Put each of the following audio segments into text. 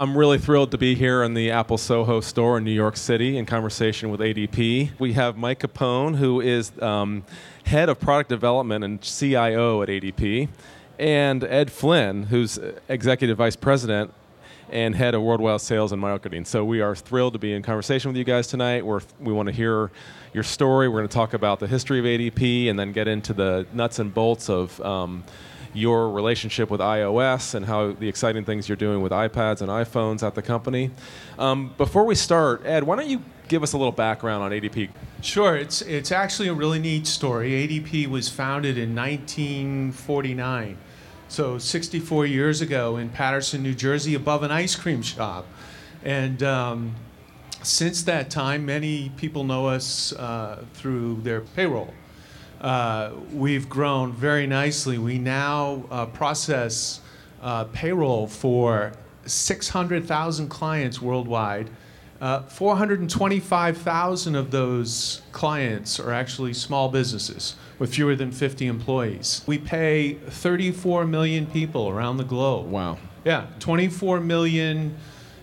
I'm really thrilled to be here in the Apple Soho store in New York City in conversation with ADP. We have Mike Capone, who is um, head of product development and CIO at ADP, and Ed Flynn, who's executive vice president and head of worldwide sales and marketing. So we are thrilled to be in conversation with you guys tonight. We're, we want to hear your story. We're going to talk about the history of ADP and then get into the nuts and bolts of um, your relationship with iOS and how the exciting things you're doing with iPads and iPhones at the company. Um, before we start, Ed, why don't you give us a little background on ADP? Sure, it's it's actually a really neat story. ADP was founded in 1949, so 64 years ago in Paterson, New Jersey, above an ice cream shop, and. Um, since that time, many people know us uh, through their payroll. Uh, we've grown very nicely. We now uh, process uh, payroll for 600,000 clients worldwide. Uh, 425,000 of those clients are actually small businesses with fewer than 50 employees. We pay 34 million people around the globe. Wow. Yeah, 24 million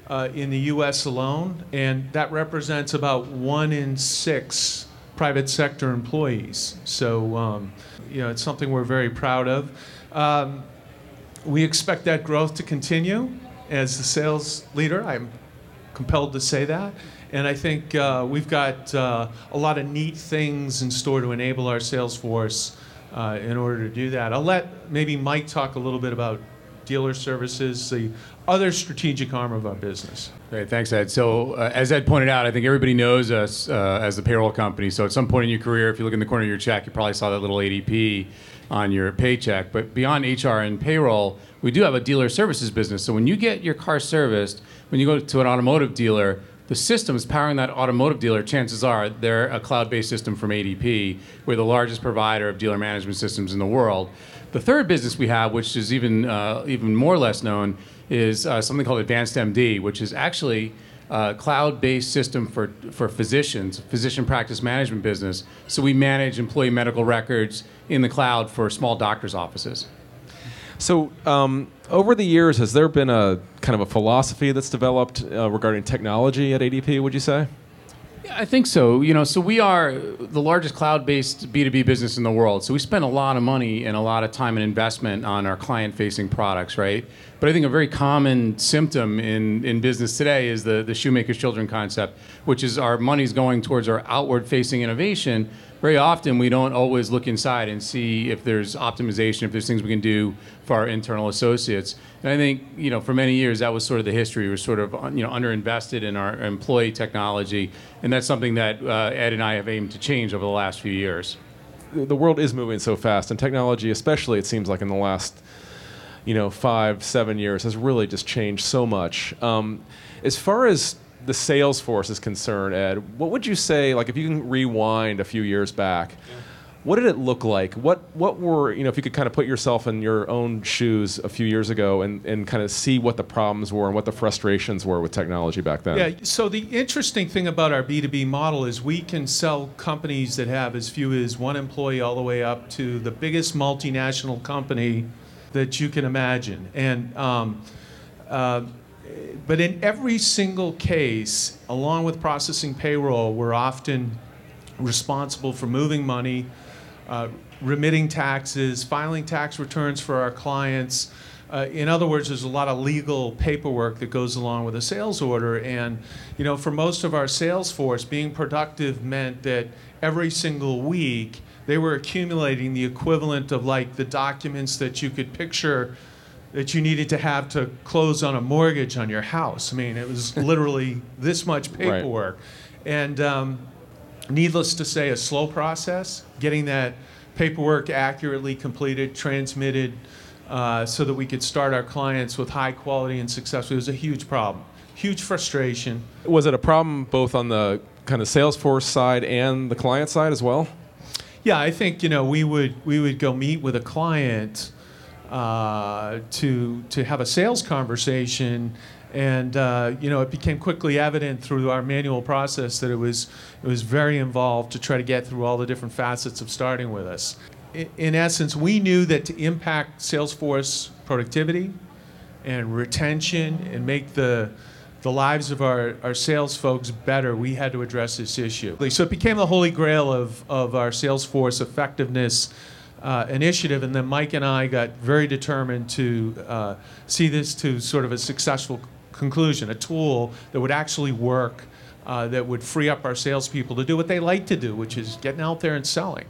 uh, in the US alone, and that represents about one in six private sector employees. So, um, you know, it's something we're very proud of. Um, we expect that growth to continue. As the sales leader, I'm compelled to say that. And I think uh, we've got uh, a lot of neat things in store to enable our sales force uh, in order to do that. I'll let maybe Mike talk a little bit about dealer services, the other strategic arm of our business. Great, thanks, Ed. So, uh, as Ed pointed out, I think everybody knows us uh, as the payroll company. So, at some point in your career, if you look in the corner of your check, you probably saw that little ADP on your paycheck. But beyond HR and payroll, we do have a dealer services business. So, when you get your car serviced, when you go to an automotive dealer, the systems powering that automotive dealer, chances are they're a cloud based system from ADP. We're the largest provider of dealer management systems in the world. The third business we have, which is even, uh, even more less known, is uh, something called Advanced MD, which is actually a cloud-based system for, for physicians, physician practice management business. So we manage employee medical records in the cloud for small doctors' offices. So, um, over the years, has there been a kind of a philosophy that's developed uh, regarding technology at ADP? Would you say? I think so. You know, so we are the largest cloud-based B2B business in the world. So we spend a lot of money and a lot of time and investment on our client-facing products, right? But I think a very common symptom in, in business today is the, the shoemaker's children concept, which is our money's going towards our outward-facing innovation, very often we don't always look inside and see if there's optimization, if there's things we can do for our internal associates. And I think, you know, for many years that was sort of the history. We were sort of, you know, underinvested in our employee technology, and that's something that uh, Ed and I have aimed to change over the last few years. The world is moving so fast, and technology, especially, it seems like in the last, you know, five, seven years, has really just changed so much. Um, as far as the sales force is concerned, Ed, what would you say? Like, if you can rewind a few years back, yeah. what did it look like? What what were you know? If you could kind of put yourself in your own shoes a few years ago and, and kind of see what the problems were and what the frustrations were with technology back then. Yeah. So the interesting thing about our B two B model is we can sell companies that have as few as one employee all the way up to the biggest multinational company that you can imagine, and. Um, uh, but in every single case, along with processing payroll, we're often responsible for moving money, uh, remitting taxes, filing tax returns for our clients. Uh, in other words, there's a lot of legal paperwork that goes along with a sales order. And, you know, for most of our sales force, being productive meant that every single week they were accumulating the equivalent of like the documents that you could picture that you needed to have to close on a mortgage on your house. I mean, it was literally this much paperwork. Right. And um, needless to say, a slow process, getting that paperwork accurately completed, transmitted, uh, so that we could start our clients with high quality and success. It was a huge problem, huge frustration. Was it a problem both on the kind of Salesforce side and the client side as well? Yeah, I think you know we would we would go meet with a client uh, to to have a sales conversation, and uh, you know it became quickly evident through our manual process that it was it was very involved to try to get through all the different facets of starting with us. In, in essence, we knew that to impact Salesforce productivity and retention and make the the lives of our, our sales folks better, we had to address this issue. So it became the holy grail of, of our Salesforce effectiveness uh, initiative, and then Mike and I got very determined to uh, see this to sort of a successful conclusion, a tool that would actually work, uh, that would free up our salespeople to do what they like to do, which is getting out there and selling.